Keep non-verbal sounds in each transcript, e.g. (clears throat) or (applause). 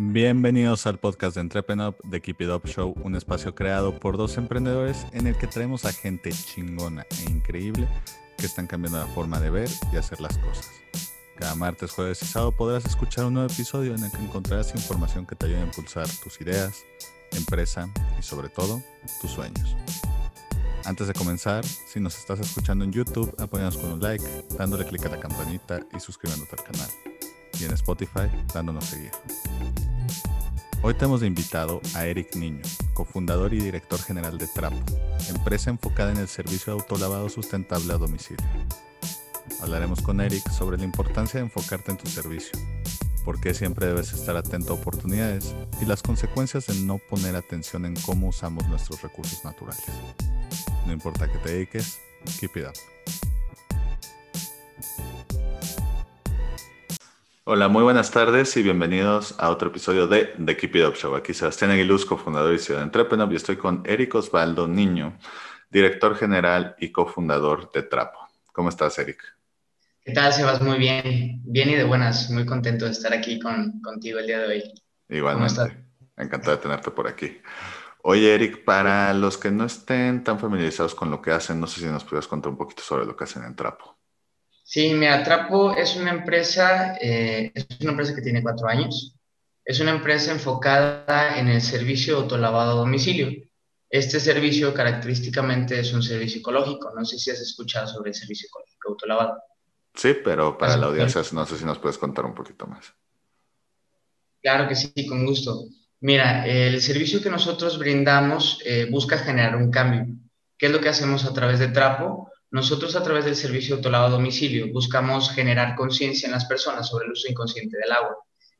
Bienvenidos al podcast de Entrepreneur de Keep It Up Show, un espacio creado por dos emprendedores en el que traemos a gente chingona e increíble que están cambiando la forma de ver y hacer las cosas. Cada martes, jueves y sábado podrás escuchar un nuevo episodio en el que encontrarás información que te ayude a impulsar tus ideas, empresa y sobre todo tus sueños. Antes de comenzar, si nos estás escuchando en YouTube, apóyanos con un like, dándole clic a la campanita y suscribiéndote al canal. Y en Spotify, dándonos seguir. Hoy tenemos de invitado a Eric Niño, cofundador y director general de Trapo, empresa enfocada en el servicio de autolavado sustentable a domicilio. Hablaremos con Eric sobre la importancia de enfocarte en tu servicio, por qué siempre debes estar atento a oportunidades y las consecuencias de no poner atención en cómo usamos nuestros recursos naturales. No importa que te dediques, keep it up. Hola, muy buenas tardes y bienvenidos a otro episodio de The Keep It Up Show. Aquí Sebastián Aguiluz, cofundador y ciudad de Entrepreneur, y estoy con Eric Osvaldo Niño, director general y cofundador de Trapo. ¿Cómo estás, Eric? ¿Qué tal, Sebas? Muy bien, bien y de buenas. Muy contento de estar aquí con, contigo el día de hoy. Igualmente. ¿Cómo estás? Encantado de tenerte por aquí. Oye, Eric, para los que no estén tan familiarizados con lo que hacen, no sé si nos pudieras contar un poquito sobre lo que hacen en Trapo. Sí, me atrapo. Es una empresa, eh, es una empresa que tiene cuatro años. Es una empresa enfocada en el servicio de autolavado a domicilio. Este servicio característicamente es un servicio ecológico. No sé si has escuchado sobre el servicio ecológico autolavado. Sí, pero para la audiencia no sé si nos puedes contar un poquito más. Claro que sí, con gusto. Mira, el servicio que nosotros brindamos eh, busca generar un cambio. ¿Qué es lo que hacemos a través de Trapo? Nosotros a través del servicio autolado a domicilio buscamos generar conciencia en las personas sobre el uso inconsciente del agua.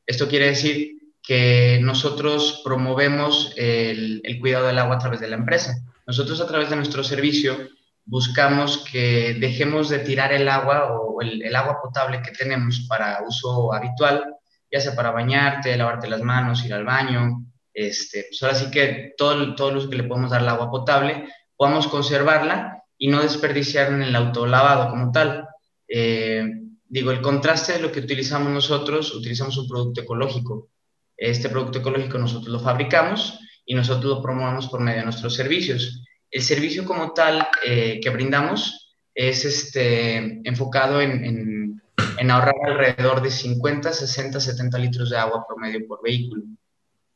Esto quiere decir que nosotros promovemos el, cuidado del agua a través de la empresa. Nosotros a través de nuestro servicio buscamos que dejemos de tirar el agua o el, agua potable que tenemos para uso habitual, ya sea para bañarte, lavarte las manos, ir al baño. Este, pues ahora sí que todo, todo uso que le podemos dar al agua potable, podamos conservarla y no desperdiciar en el autolavado como tal. Eh, digo, el contraste de lo que utilizamos nosotros, utilizamos un producto ecológico. Este producto ecológico nosotros lo fabricamos y nosotros lo promovemos por medio de nuestros servicios. El servicio como tal eh, que brindamos es este, enfocado en, en, ahorrar alrededor de 50, 60, 70 litros de agua promedio por vehículo.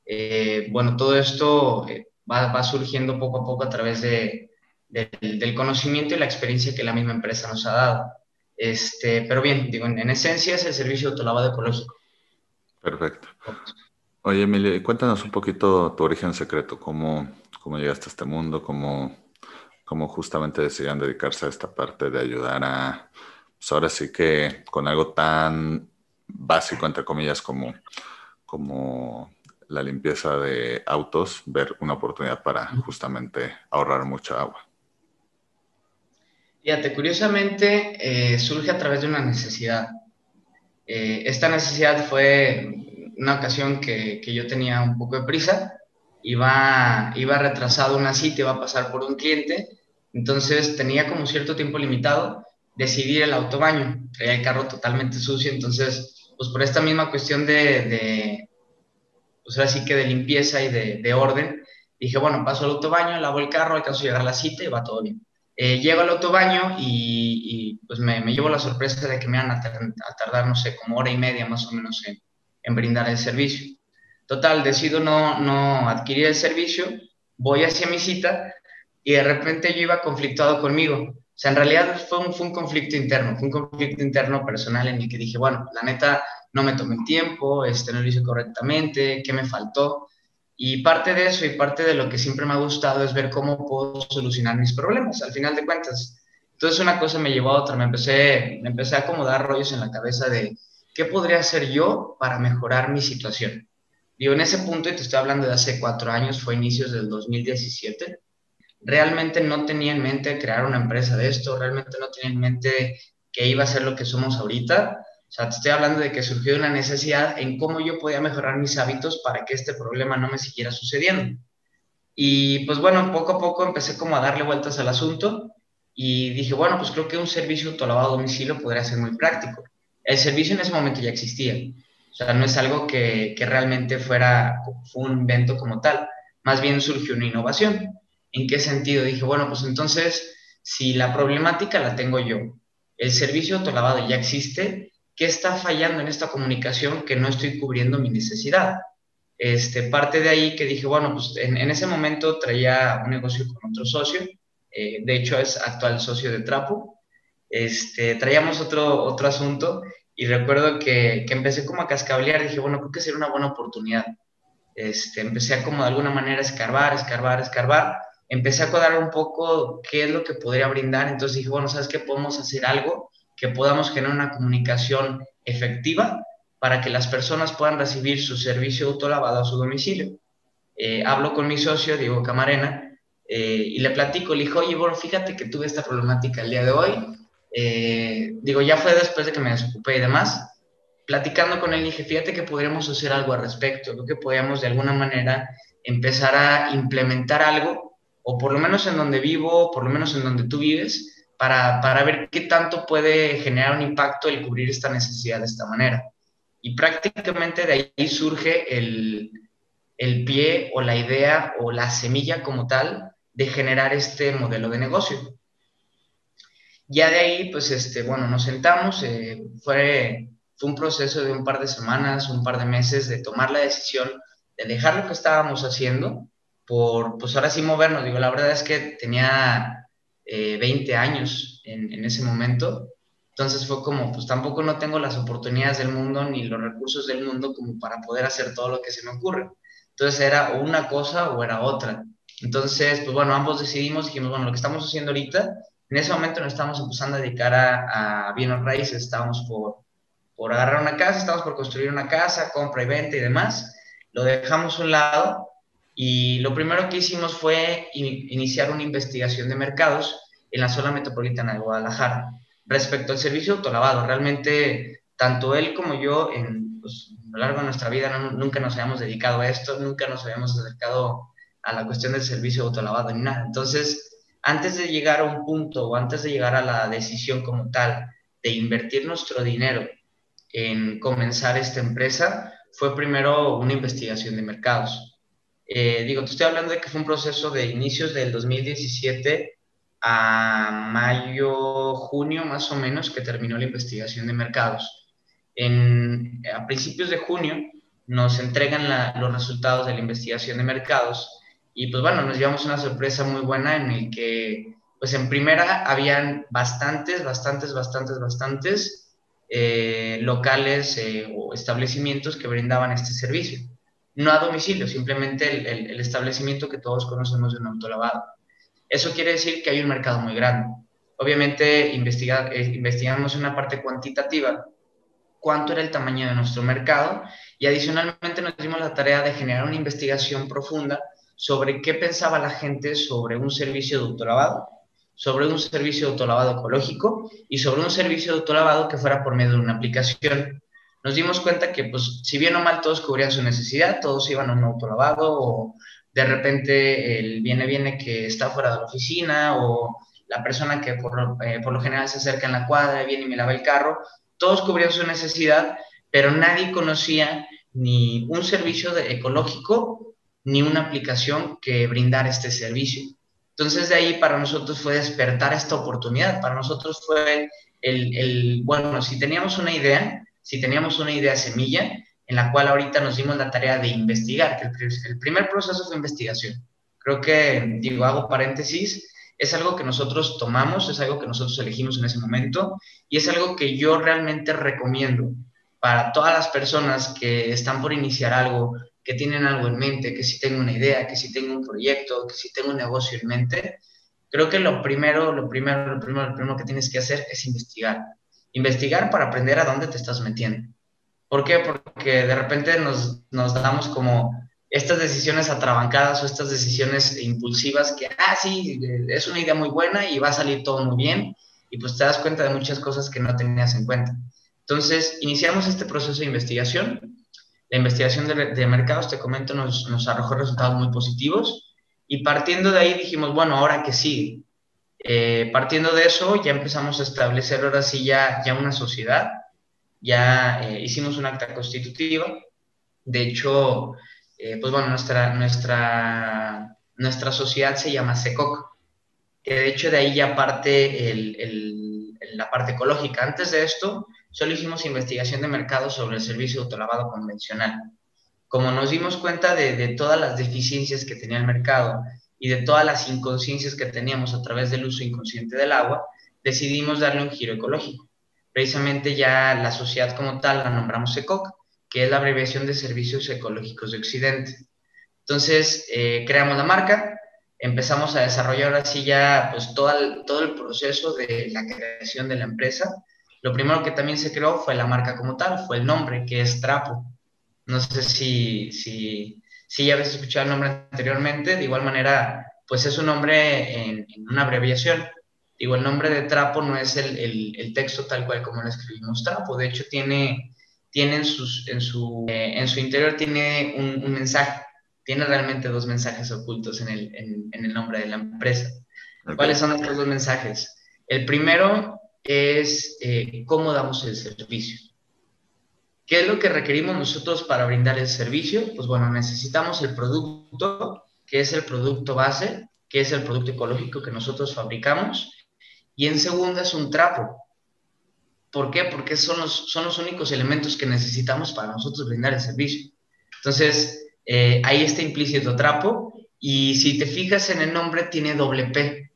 Eh, bueno, todo esto va, va surgiendo poco a poco a través de, del, conocimiento y la experiencia que la misma empresa nos ha dado. Este, pero bien, digo, en, esencia es el servicio de autolavado ecológico. Perfecto. Oye, Emilio, cuéntanos un poquito tu origen secreto, cómo, cómo llegaste a este mundo, cómo, cómo justamente decidieron dedicarse a esta parte de ayudar a, pues ahora sí que con algo tan básico, entre comillas, como, como la limpieza de autos, ver una oportunidad para justamente ahorrar mucha agua. Fíjate, curiosamente eh, surge a través de una necesidad. Eh, esta necesidad fue una ocasión que, que, yo tenía un poco de prisa, iba, iba retrasado una cita, iba a pasar por un cliente, entonces tenía como cierto tiempo limitado, decidí el autobaño, traía el carro totalmente sucio, entonces, pues por esta misma cuestión de, de pues así que de limpieza y de, de orden, dije, bueno, paso al autobaño, lavo el carro, alcanzo a llegar a la cita y va todo bien. Eh, llego al autobaño y, pues me, llevo la sorpresa de que me van a, tardar, no sé, como hora y media más o menos en, brindar el servicio. Total, decido no, no adquirir el servicio, voy hacia mi cita y de repente yo iba conflictuado conmigo. O sea, en realidad fue un, fue un conflicto interno, fue un conflicto interno personal en el que dije, bueno, la neta, no me tomé el tiempo, este, no lo hice correctamente, ¿qué me faltó? Y parte de eso y parte de lo que siempre me ha gustado es ver cómo puedo solucionar mis problemas, al final de cuentas. Entonces una cosa me llevó a otra, me empecé, me empecé a acomodar rollos en la cabeza de qué podría hacer yo para mejorar mi situación. Digo, en ese punto, y te estoy hablando de hace cuatro años, fue inicios del 2017, realmente no tenía en mente crear una empresa de esto, realmente no tenía en mente que iba a ser lo que somos ahorita, o sea, te estoy hablando de que surgió una necesidad en cómo yo podía mejorar mis hábitos para que este problema no me siguiera sucediendo. Y pues bueno, poco a poco empecé como a darle vueltas al asunto y dije, bueno, pues creo que un servicio autolavado a domicilio podría ser muy práctico. El servicio en ese momento ya existía. O sea, no es algo que, que realmente fuera, fue un invento como tal, más bien surgió una innovación. ¿En qué sentido? Dije, bueno, pues entonces, si la problemática la tengo yo, el servicio autolavado ya existe, ¿qué está fallando en esta comunicación que no estoy cubriendo mi necesidad? Este, parte de ahí que dije, bueno, pues en, ese momento traía un negocio con otro socio, eh, de hecho es actual socio de Trapo, este, traíamos otro, otro asunto y recuerdo que, que empecé como a cascablear, dije, bueno, creo que sería una buena oportunidad. Este, empecé a como de alguna manera escarbar, escarbar, escarbar, empecé a cuadrar un poco qué es lo que podría brindar, entonces dije, bueno, ¿sabes qué? Podemos hacer algo que podamos generar una comunicación efectiva para que las personas puedan recibir su servicio autolavado a su domicilio. Eh, hablo con mi socio, Diego Camarena, eh, y le platico, le dijo, oye, bueno, fíjate que tuve esta problemática el día de hoy. Eh, digo, ya fue después de que me desocupé y demás. Platicando con él, dije, fíjate que podríamos hacer algo al respecto, creo que podríamos de alguna manera empezar a implementar algo o por lo menos en donde vivo, por lo menos en donde tú vives, para, para ver qué tanto puede generar un impacto el cubrir esta necesidad de esta manera. Y prácticamente de ahí surge el, el pie o la idea o la semilla como tal de generar este modelo de negocio. Ya de ahí, pues, este, bueno, nos sentamos, eh, fue, fue un proceso de un par de semanas, un par de meses de tomar la decisión de dejar lo que estábamos haciendo por, pues ahora sí movernos. Digo, la verdad es que tenía 20 eh, años en, ese momento, entonces fue como, pues tampoco no tengo las oportunidades del mundo ni los recursos del mundo como para poder hacer todo lo que se me ocurre. Entonces era una cosa o era otra. Entonces, pues bueno, ambos decidimos, dijimos, bueno, lo que estamos haciendo ahorita, en ese momento nos estamos empezando a dedicar a, a bienes raíces, estábamos por, por agarrar una casa, estábamos por construir una casa, compra y venta y demás, lo dejamos a un lado y lo primero que hicimos fue iniciar una investigación de mercados en la zona metropolitana de Guadalajara respecto al servicio autolavado. Realmente, tanto él como yo, en, pues, a lo largo de nuestra vida, nunca nos habíamos dedicado a esto, nunca nos habíamos acercado a la cuestión del servicio autolavado ni nada. Entonces, antes de llegar a un punto o antes de llegar a la decisión como tal de invertir nuestro dinero en comenzar esta empresa, fue primero una investigación de mercados eh, digo, te estoy hablando de que fue un proceso de inicios del 2017 a mayo, junio más o menos, que terminó la investigación de mercados. En, a principios de junio nos entregan los resultados de la investigación de mercados y pues bueno, nos llevamos una sorpresa muy buena en el que pues en primera habían bastantes, bastantes, bastantes, bastantes eh, locales eh, o establecimientos que brindaban este servicio no a domicilio, simplemente el, establecimiento que todos conocemos de un autolavado. Eso quiere decir que hay un mercado muy grande. Obviamente investigar, eh, investigamos una parte cuantitativa cuánto era el tamaño de nuestro mercado y adicionalmente nos dimos la tarea de generar una investigación profunda sobre qué pensaba la gente sobre un servicio de autolavado, sobre un servicio de autolavado ecológico y sobre un servicio de autolavado que fuera por medio de una aplicación nos dimos cuenta que, pues, si bien o mal todos cubrían su necesidad, todos iban a un autolavado o de repente el viene viene que está fuera de la oficina o la persona que por eh, por lo general se acerca en la cuadra, viene y me lava el carro, todos cubrían su necesidad, pero nadie conocía ni un servicio de ecológico ni una aplicación que brindara este servicio. Entonces de ahí para nosotros fue despertar esta oportunidad, para nosotros fue el, el bueno, si teníamos una idea, si teníamos una idea semilla en la cual ahorita nos dimos la tarea de investigar, que el, primer proceso fue investigación. Creo que, digo, hago paréntesis, es algo que nosotros tomamos, es algo que nosotros elegimos en ese momento y es algo que yo realmente recomiendo para todas las personas que están por iniciar algo, que tienen algo en mente, que si tengo una idea, que si tengo un proyecto, que si tengo un negocio en mente, creo que lo primero, lo primero, lo primero, lo primero que tienes que hacer es investigar investigar para aprender a dónde te estás metiendo. ¿Por qué? Porque de repente nos, nos damos como estas decisiones atrabancadas o estas decisiones impulsivas que, ah, sí, es una idea muy buena y va a salir todo muy bien, y pues te das cuenta de muchas cosas que no tenías en cuenta. Entonces, iniciamos este proceso de investigación. La investigación de, de mercados, te comento, nos, nos arrojó resultados muy positivos, y partiendo de ahí dijimos, bueno, ahora que sigue, eh, partiendo de eso, ya empezamos a establecer ahora sí ya, ya una sociedad ya eh, hicimos un acta constitutiva. De hecho, eh, pues bueno, nuestra, nuestra, nuestra sociedad se llama SECOC, que de hecho de ahí ya parte el, la parte ecológica. Antes de esto, solo hicimos investigación de mercado sobre el servicio de autolavado convencional. Como nos dimos cuenta de, de todas las deficiencias que tenía el mercado y de todas las inconsciencias que teníamos a través del uso inconsciente del agua, decidimos darle un giro ecológico. Precisamente ya la sociedad como tal la nombramos ECOC, que es la abreviación de Servicios Ecológicos de Occidente. Entonces, eh, creamos la marca, empezamos a desarrollar así ya pues todo el, todo el proceso de la creación de la empresa. Lo primero que también se creó fue la marca como tal, fue el nombre, que es Trapo. No sé si, si, si ya habéis escuchado el nombre anteriormente, de igual manera, pues es un nombre en, en una abreviación. Digo, el nombre de Trapo no es el, el, texto tal cual como lo escribimos Trapo, de hecho tiene, tiene en, sus, en, su, eh, en su interior tiene un, un, mensaje, tiene realmente dos mensajes ocultos en el, en, en el nombre de la empresa. ¿Cuáles son estos dos mensajes? El primero es eh, cómo damos el servicio. ¿Qué es lo que requerimos nosotros para brindar el servicio? Pues bueno, necesitamos el producto, que es el producto base, que es el producto ecológico que nosotros fabricamos, y en segunda es un trapo. ¿Por qué? Porque son los, son los únicos elementos que necesitamos para nosotros brindar el servicio. Entonces, eh, ahí está implícito trapo y si te fijas en el nombre tiene doble P.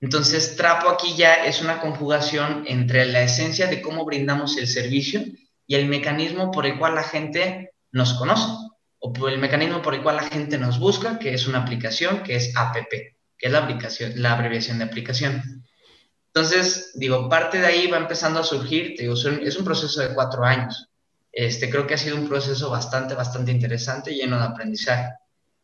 Entonces, trapo aquí ya es una conjugación entre la esencia de cómo brindamos el servicio y el mecanismo por el cual la gente nos conoce o por el mecanismo por el cual la gente nos busca, que es una aplicación que es APP que es la, aplicación, la abreviación de aplicación. Entonces, digo, parte de ahí va empezando a surgir, es un proceso de cuatro años. Este, creo que ha sido un proceso bastante, bastante interesante, lleno de aprendizaje.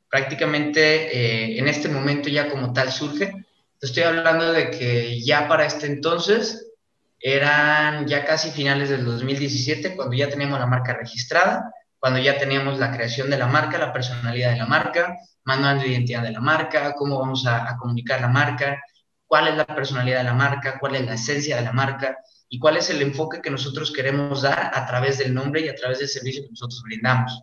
Prácticamente eh, en este momento ya como tal surge. Estoy hablando de que ya para este entonces eran ya casi finales del 2017, cuando ya teníamos la marca registrada, cuando ya teníamos la creación de la marca, la personalidad de la marca, manual de identidad de la marca, cómo vamos a, comunicar la marca, cuál es la personalidad de la marca, cuál es la esencia de la marca y cuál es el enfoque que nosotros queremos dar a través del nombre y a través del servicio que nosotros brindamos.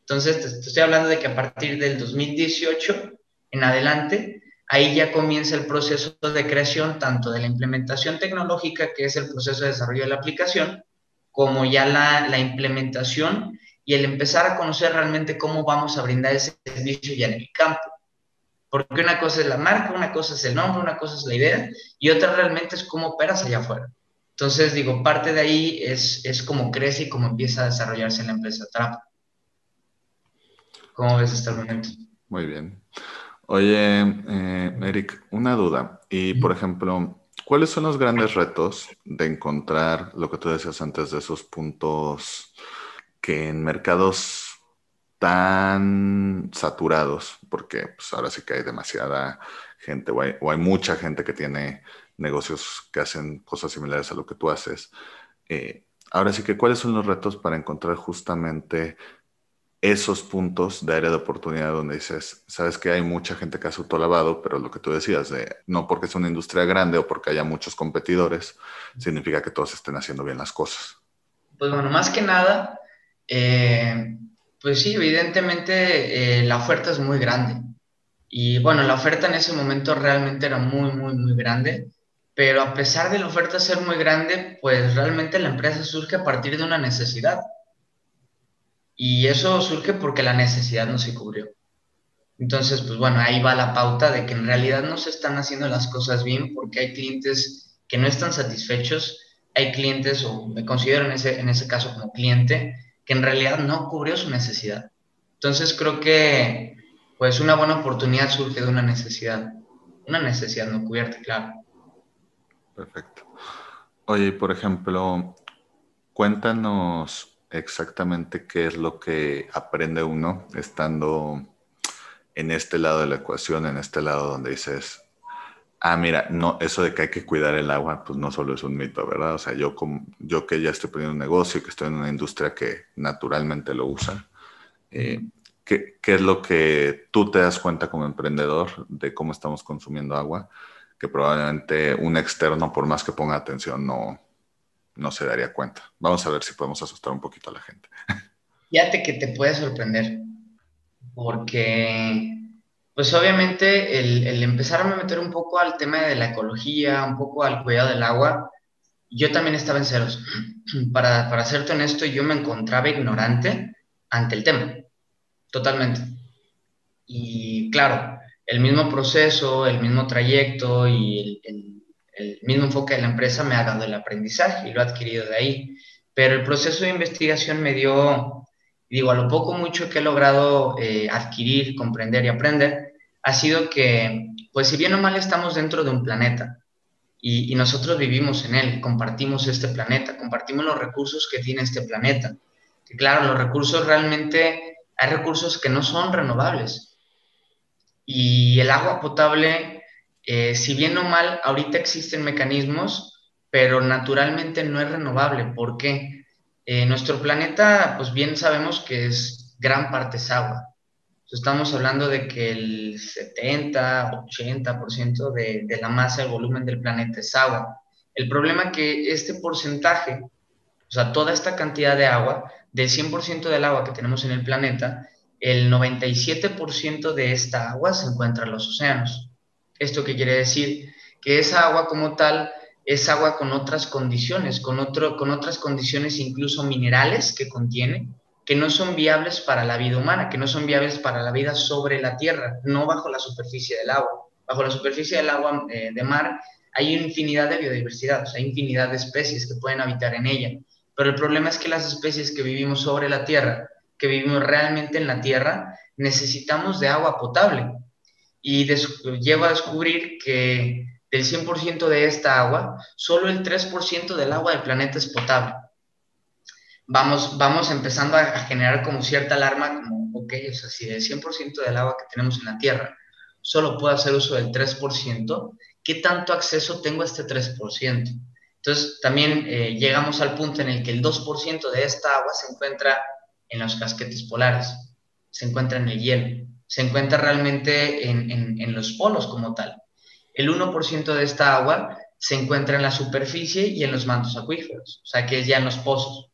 Entonces, te, estoy hablando de que a partir del 2018 en adelante, ahí ya comienza el proceso de creación tanto de la implementación tecnológica, que es el proceso de desarrollo de la aplicación, como ya la, implementación y el empezar a conocer realmente cómo vamos a brindar ese servicio ya en el campo. Porque una cosa es la marca, una cosa es el nombre, una cosa es la idea y otra realmente es cómo operas allá afuera. Entonces, digo, parte de ahí es, es cómo crece y cómo empieza a desarrollarse la empresa Trap. ¿Cómo ves hasta el momento? Muy bien. Oye, eh, Eric, una duda. Y, por ejemplo, ¿cuáles son los grandes retos de encontrar lo que tú decías antes de esos puntos que en mercados tan saturados, porque pues, ahora sí que hay demasiada gente o hay, mucha gente que tiene negocios que hacen cosas similares a lo que tú haces. Eh, ahora sí que, ¿cuáles son los retos para encontrar justamente esos puntos de área de oportunidad donde dices, sabes que hay mucha gente que hace autolavado, pero lo que tú decías, de, no porque es una industria grande o porque haya muchos competidores, significa que todos estén haciendo bien las cosas? Pues bueno, más que nada, eh, pues sí, evidentemente eh, la oferta es muy grande. Y bueno, la oferta en ese momento realmente era muy, muy, muy grande. Pero a pesar de la oferta ser muy grande, pues realmente la empresa surge a partir de una necesidad. Y eso surge porque la necesidad no se cubrió. Entonces, pues bueno, ahí va la pauta de que en realidad no se están haciendo las cosas bien porque hay clientes que no están satisfechos, hay clientes, o me considero en ese, en ese caso como cliente, que en realidad no cubrió su necesidad. Entonces creo que pues una buena oportunidad surge de una necesidad, una necesidad no cubierta, claro. Perfecto. Oye, por ejemplo, cuéntanos exactamente qué es lo que aprende uno estando en este lado de la ecuación, en este lado donde dices, Ah, mira, no, eso de que hay que cuidar el agua, pues no solo es un mito, ¿verdad? O sea, yo, como, yo que ya estoy poniendo un negocio, que estoy en una industria que naturalmente lo usa, eh, ¿qué, ¿qué, es lo que tú te das cuenta como emprendedor de cómo estamos consumiendo agua? Que probablemente un externo, por más que ponga atención, no, no se daría cuenta. Vamos a ver si podemos asustar un poquito a la gente. Fíjate que te puede sorprender, porque, pues obviamente, el, el empezar a meter un poco al tema de la ecología, un poco al cuidado del agua, yo también estaba en ceros. (clears throat) Para, para serte honesto, yo me encontraba ignorante ante el tema, totalmente. Y claro, el mismo proceso, el mismo trayecto y el, mismo enfoque de la empresa me ha dado el aprendizaje y lo he adquirido de ahí. Pero el proceso de investigación me dio, digo, a lo poco mucho que he logrado eh, adquirir, comprender y aprender, ha sido que, pues si bien o mal estamos dentro de un planeta y, y nosotros vivimos en él, compartimos este planeta, compartimos los recursos que tiene este planeta. Que claro, los recursos realmente, hay recursos que no son renovables y el agua potable, eh, si bien o mal, ahorita existen mecanismos, pero naturalmente no es renovable. ¿Por qué? Eh, nuestro planeta, pues bien sabemos que es gran parte es agua. Estamos hablando de que el 70, 80% de, de la masa, el volumen del planeta es agua. El problema es que este porcentaje, o sea, toda esta cantidad de agua, del 100% del agua que tenemos en el planeta, el 97% de esta agua se encuentra en los océanos. ¿Esto qué quiere decir? Que esa agua como tal es agua con otras condiciones, con, otras condiciones incluso minerales que contiene, que no son viables para la vida humana, que no son viables para la vida sobre la tierra, no bajo la superficie del agua. Bajo la superficie del agua eh, de mar hay infinidad de biodiversidad, hay infinidad de especies que pueden habitar en ella. Pero el problema es que las especies que vivimos sobre la tierra que vivimos realmente en la Tierra, necesitamos de agua potable. Y llego a descubrir que del 100% de esta agua, solo el 3% del agua del planeta es potable. Vamos, vamos empezando a, generar como cierta alarma, como, ok, o sea, si del 100% del agua que tenemos en la Tierra solo puedo hacer uso del 3%, ¿qué tanto acceso tengo a este 3%? Entonces, también eh, llegamos al punto en el que el 2% de esta agua se encuentra en los casquetes polares, se encuentra en el hielo, se encuentra realmente en, los polos como tal. El 1% de esta agua se encuentra en la superficie y en los mantos acuíferos, o sea que es ya en los pozos.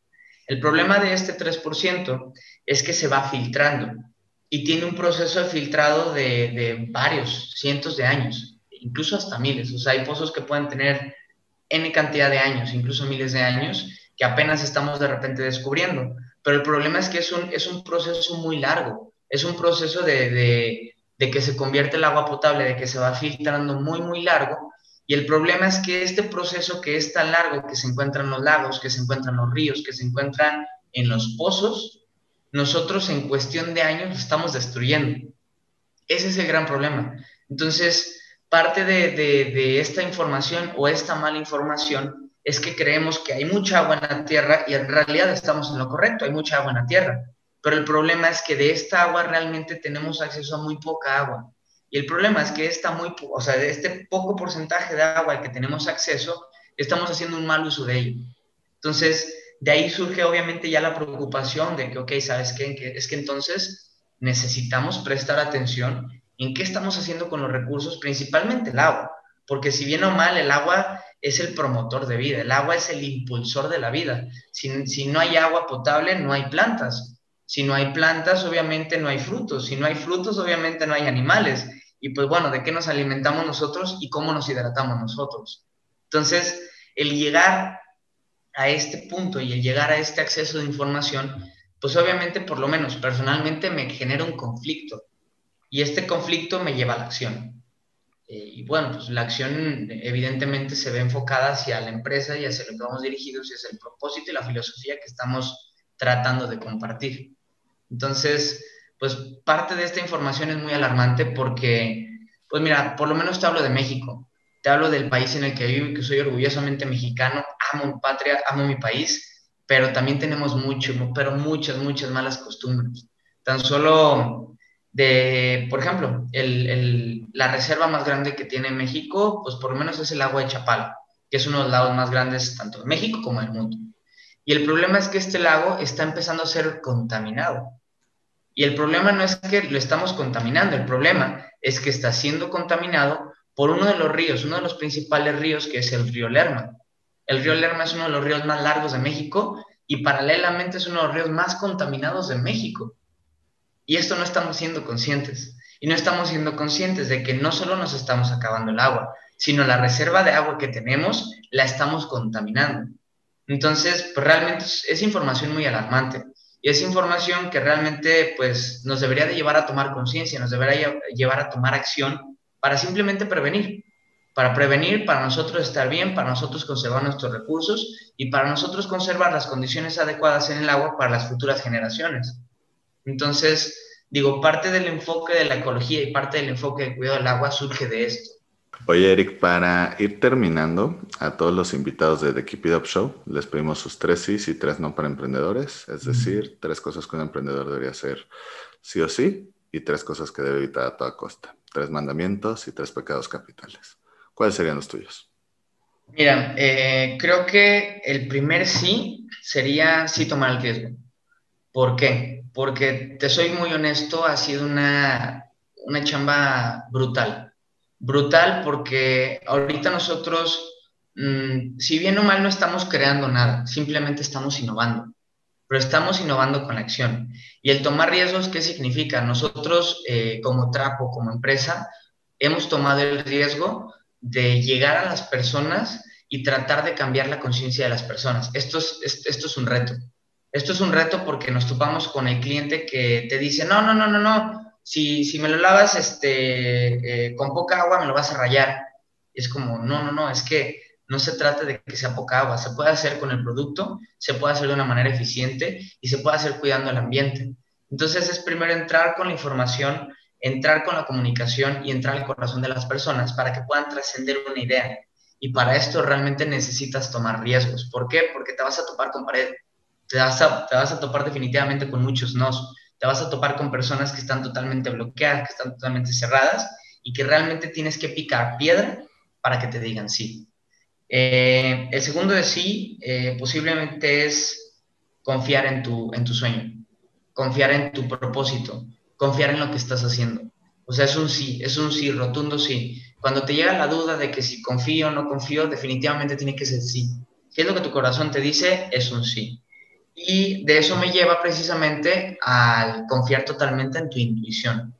El problema de este 3% es que se va filtrando y tiene un proceso de filtrado de, de, varios cientos de años, incluso hasta miles. O sea, hay pozos que pueden tener N cantidad de años, incluso miles de años, que apenas estamos de repente descubriendo. Pero el problema es que es un, es un proceso muy largo, es un proceso de, de, de que se convierte el agua potable, de que se va filtrando muy, muy largo. Y el problema es que este proceso que es tan largo, que se encuentra en los lagos, que se encuentra en los ríos, que se encuentran en los pozos, nosotros en cuestión de años lo estamos destruyendo. Ese es el gran problema. Entonces, parte de, de, de esta información o esta mala información es que creemos que hay mucha agua en la tierra y en realidad estamos en lo correcto, hay mucha agua en la tierra. Pero el problema es que de esta agua realmente tenemos acceso a muy poca agua. Y el problema es que esta muy, o sea, de este poco porcentaje de agua al que tenemos acceso, estamos haciendo un mal uso de ello. Entonces, de ahí surge obviamente ya la preocupación de que, ok, ¿sabes qué? Es que entonces necesitamos prestar atención en qué estamos haciendo con los recursos, principalmente el agua. Porque si bien o mal, el agua es el promotor de vida, el agua es el impulsor de la vida. Si, no hay agua potable, no hay plantas. Si no hay plantas, obviamente no hay frutos. Si no hay frutos, obviamente no hay animales. Y pues bueno, ¿de qué nos alimentamos nosotros y cómo nos hidratamos nosotros? Entonces, el llegar a este punto y el llegar a este acceso de información, pues obviamente, por lo menos personalmente, me genera un conflicto. Y este conflicto me lleva a la acción. Eh, y bueno, pues la acción evidentemente se ve enfocada hacia la empresa y hacia lo que vamos dirigidos y hacia el propósito y la filosofía que estamos tratando de compartir. Entonces, pues parte de esta información es muy alarmante porque, pues mira, por lo menos te hablo de México, te hablo del país en el que vivo y que soy orgullosamente mexicano, amo mi patria, amo mi país, pero también tenemos mucho, pero muchas, muchas malas costumbres. Tan solo de, por ejemplo, el, la reserva más grande que tiene México, pues por lo menos es el agua de Chapala, que es uno de los lagos más grandes tanto de México como del mundo. Y el problema es que este lago está empezando a ser contaminado. Y el problema no es que lo estamos contaminando, el problema es que está siendo contaminado por uno de los ríos, uno de los principales ríos, que es el río Lerma. El río Lerma es uno de los ríos más largos de México y paralelamente es uno de los ríos más contaminados de México. Y esto no estamos siendo conscientes. Y no estamos siendo conscientes de que no solo nos estamos acabando el agua, sino la reserva de agua que tenemos la estamos contaminando. Entonces, pues realmente es, información muy alarmante. Y es información que realmente pues, nos debería de llevar a tomar conciencia, nos debería llevar a tomar acción para simplemente prevenir. Para prevenir, para nosotros estar bien, para nosotros conservar nuestros recursos y para nosotros conservar las condiciones adecuadas en el agua para las futuras generaciones. Entonces, digo, parte del enfoque de la ecología y parte del enfoque del cuidado del agua surge de esto. Oye, Eric, para ir terminando, a todos los invitados de The Keep It Up Show les pedimos sus tres sí y tres no para emprendedores, es decir, tres cosas que un emprendedor debería hacer sí o sí y tres cosas que debe evitar a toda costa, tres mandamientos y tres pecados capitales. ¿Cuáles serían los tuyos? Mira, eh, creo que el primer sí sería sí tomar el riesgo. ¿Por qué? Porque te soy muy honesto, ha sido una, una chamba brutal brutal porque ahorita nosotros, mm, si bien o mal, no estamos creando nada, simplemente estamos innovando, pero estamos innovando con acción. Y el tomar riesgos, ¿qué significa? Nosotros eh, como Trapo, como empresa, hemos tomado el riesgo de llegar a las personas y tratar de cambiar la conciencia de las personas. Esto es, esto es un reto. Esto es un reto porque nos topamos con el cliente que te dice, no, no, no, no, no, si, si me lo lavas este, eh, con poca agua, me lo vas a rayar. Es como, no, no, no, es que no se trata de que sea poca agua, se puede hacer con el producto, se puede hacer de una manera eficiente y se puede hacer cuidando el ambiente. Entonces es primero entrar con la información, entrar con la comunicación y entrar al corazón de las personas para que puedan trascender una idea. Y para esto realmente necesitas tomar riesgos. ¿Por qué? Porque te vas a topar con pared, te vas a, te vas a topar definitivamente con muchos nos te vas a topar con personas que están totalmente bloqueadas, que están totalmente cerradas y que realmente tienes que picar piedra para que te digan sí. Eh, el segundo de sí eh, posiblemente es confiar en tu, en tu sueño, confiar en tu propósito, confiar en lo que estás haciendo. O sea, es un sí, es un sí, rotundo sí. Cuando te llega la duda de que si confío o no confío, definitivamente tiene que ser sí. ¿Qué es lo que tu corazón te dice? Es un sí. Y de eso me lleva precisamente al confiar totalmente en tu intuición.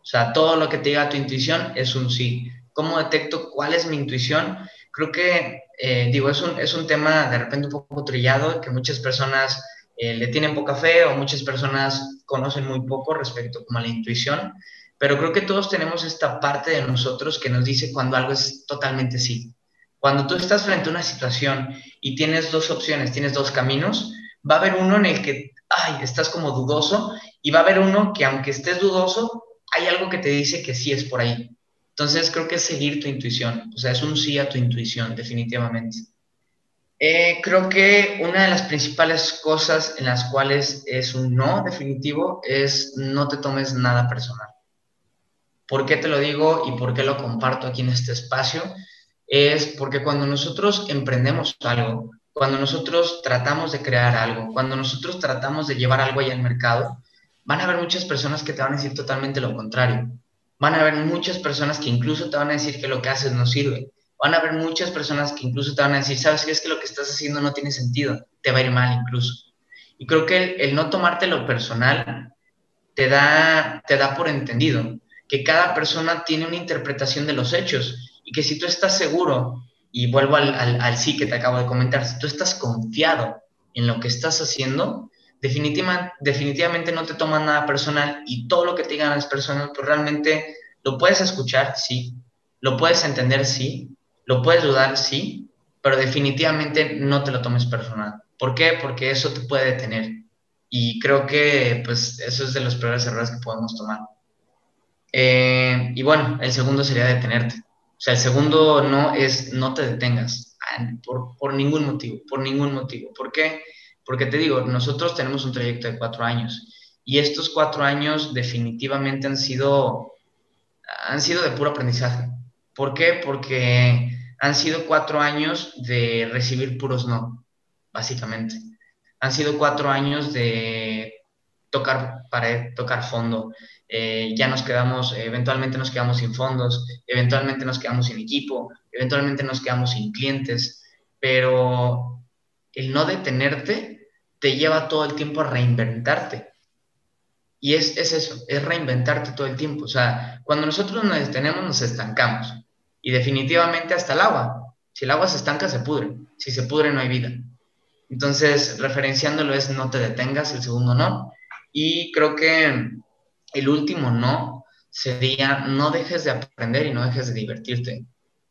O sea, todo lo que te diga tu intuición es un sí. ¿Cómo detecto cuál es mi intuición? Creo que, eh, digo, es un, es un tema de repente un poco trillado que muchas personas eh, le tienen poca fe o muchas personas conocen muy poco respecto como a la intuición, pero creo que todos tenemos esta parte de nosotros que nos dice cuando algo es totalmente sí. Cuando tú estás frente a una situación y tienes dos opciones, tienes dos caminos, va a haber uno en el que, ay, estás como dudoso, y va a haber uno que aunque estés dudoso, hay algo que te dice que sí es por ahí. Entonces creo que es seguir tu intuición, o sea, es un sí a tu intuición, definitivamente. Eh, creo que una de las principales cosas en las cuales es un no definitivo es no te tomes nada personal. ¿Por qué te lo digo y por qué lo comparto aquí en este espacio? Es porque cuando nosotros emprendemos algo, cuando nosotros tratamos de crear algo, cuando nosotros tratamos de llevar algo ahí al mercado, van a haber muchas personas que te van a decir totalmente lo contrario. Van a haber muchas personas que incluso te van a decir que lo que haces no sirve. Van a haber muchas personas que incluso te van a decir, sabes qué es que lo que estás haciendo no tiene sentido, te va a ir mal incluso. Y creo que el, no tomártelo personal te da, te da por entendido que cada persona tiene una interpretación de los hechos y que si tú estás seguro y vuelvo al, al, sí que te acabo de comentar, si tú estás confiado en lo que estás haciendo, definitiva, definitivamente no te toman nada personal y todo lo que te digan las personas, pues realmente lo puedes escuchar, sí, lo puedes entender, sí, lo puedes dudar, sí, pero definitivamente no te lo tomes personal. ¿Por qué? Porque eso te puede detener. Y creo que pues eso es de los peores errores que podemos tomar. Eh, y bueno, el segundo sería detenerte. O sea, el segundo no es no te detengas por, por ningún motivo, por ningún motivo. ¿Por qué? Porque te digo, nosotros tenemos un trayecto de cuatro años y estos cuatro años definitivamente han sido, han sido de puro aprendizaje. ¿Por qué? Porque han sido cuatro años de recibir puros no, básicamente. Han sido cuatro años de tocar pared, tocar fondo, eh, ya nos quedamos, eventualmente nos quedamos sin fondos, eventualmente nos quedamos sin equipo, eventualmente nos quedamos sin clientes. pero el no detenerte te lleva todo el tiempo a reinventarte. Y es, es eso, es reinventarte todo el tiempo. O sea, cuando nosotros nos detenemos nos estancamos. Y definitivamente hasta el agua. Si el agua se estanca, se pudre. Si se pudre, no hay vida. Entonces, referenciándolo es no te detengas, el segundo no. Y creo que el último no sería no dejes de aprender y no dejes de divertirte.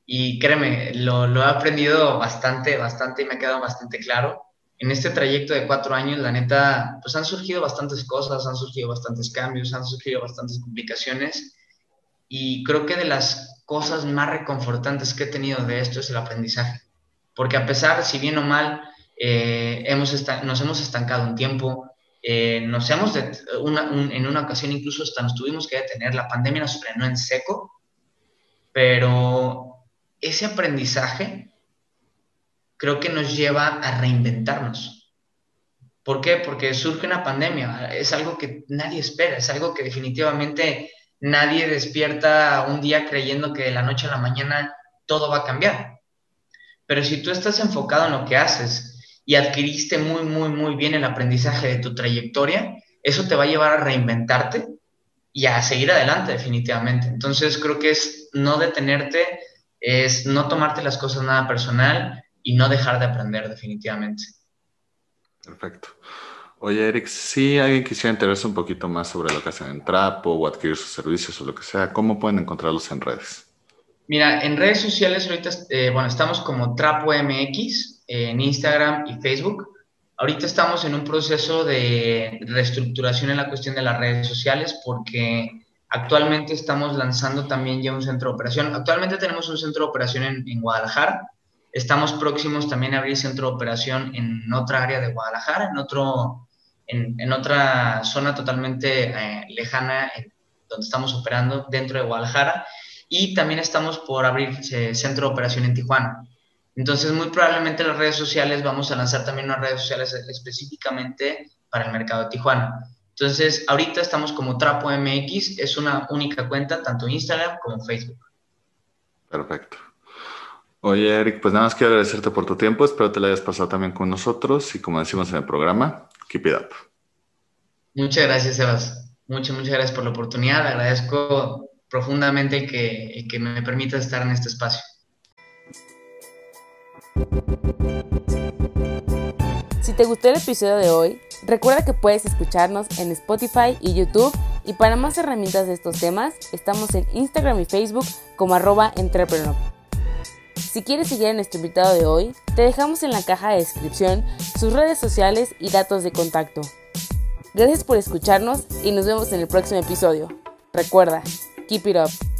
Y créeme, lo, lo he aprendido bastante, bastante y me ha quedado bastante claro. En este trayecto de cuatro años, la neta, pues han surgido bastantes cosas, han surgido bastantes cambios, han surgido bastantes complicaciones. Y creo que de las cosas más reconfortantes que he tenido de esto es el aprendizaje. Porque a pesar, si bien o mal, eh, hemos nos hemos estancado un tiempo, eh, en una ocasión incluso hasta nos tuvimos que detener, la pandemia nos frenó en seco, pero ese aprendizaje creo que nos lleva a reinventarnos. ¿Por qué? Porque surge una pandemia, es algo que nadie espera, es algo que definitivamente nadie despierta un día creyendo que de la noche a la mañana todo va a cambiar. Pero si tú estás enfocado en lo que haces, y adquiriste muy, muy, muy bien el aprendizaje de tu trayectoria, eso te va a llevar a reinventarte y a seguir adelante definitivamente. Entonces creo que es no detenerte, es no tomarte las cosas nada personal y no dejar de aprender definitivamente. Perfecto. Oye, Eric, si alguien quisiera enterarse un poquito más sobre lo que hacen en Trapo o adquirir sus servicios o lo que sea, ¿cómo pueden encontrarlos en redes? Mira, en redes sociales ahorita, eh, bueno, estamos como Trapo MX, en Instagram y Facebook. Ahorita estamos en un proceso de reestructuración en la cuestión de las redes sociales porque actualmente estamos lanzando también ya un centro de operación. Actualmente tenemos un centro de operación en, Guadalajara. Estamos próximos también a abrir centro de operación en otra área de Guadalajara, en, otro, en, otra zona totalmente eh, lejana donde estamos operando dentro de Guadalajara. Y también estamos por abrir eh, centro de operación en Tijuana. Entonces, muy probablemente en las redes sociales vamos a lanzar también unas redes sociales específicamente para el mercado de Tijuana. Entonces, ahorita estamos como Trapo MX, es una única cuenta, tanto Instagram como Facebook. Perfecto. Oye, Eric, pues nada más quiero agradecerte por tu tiempo, espero te lo hayas pasado también con nosotros y como decimos en el programa, keep it up. Muchas gracias, Sebas. Muchas, muchas gracias por la oportunidad. Agradezco profundamente que, que me permitas estar en este espacio. Si te gustó el episodio de hoy, recuerda que puedes escucharnos en Spotify y YouTube y para más herramientas de estos temas, estamos en Instagram y Facebook como arroba entrepreneur. Si quieres seguir a nuestro invitado de hoy, te dejamos en la caja de descripción sus redes sociales y datos de contacto. Gracias por escucharnos y nos vemos en el próximo episodio. Recuerda, keep it up.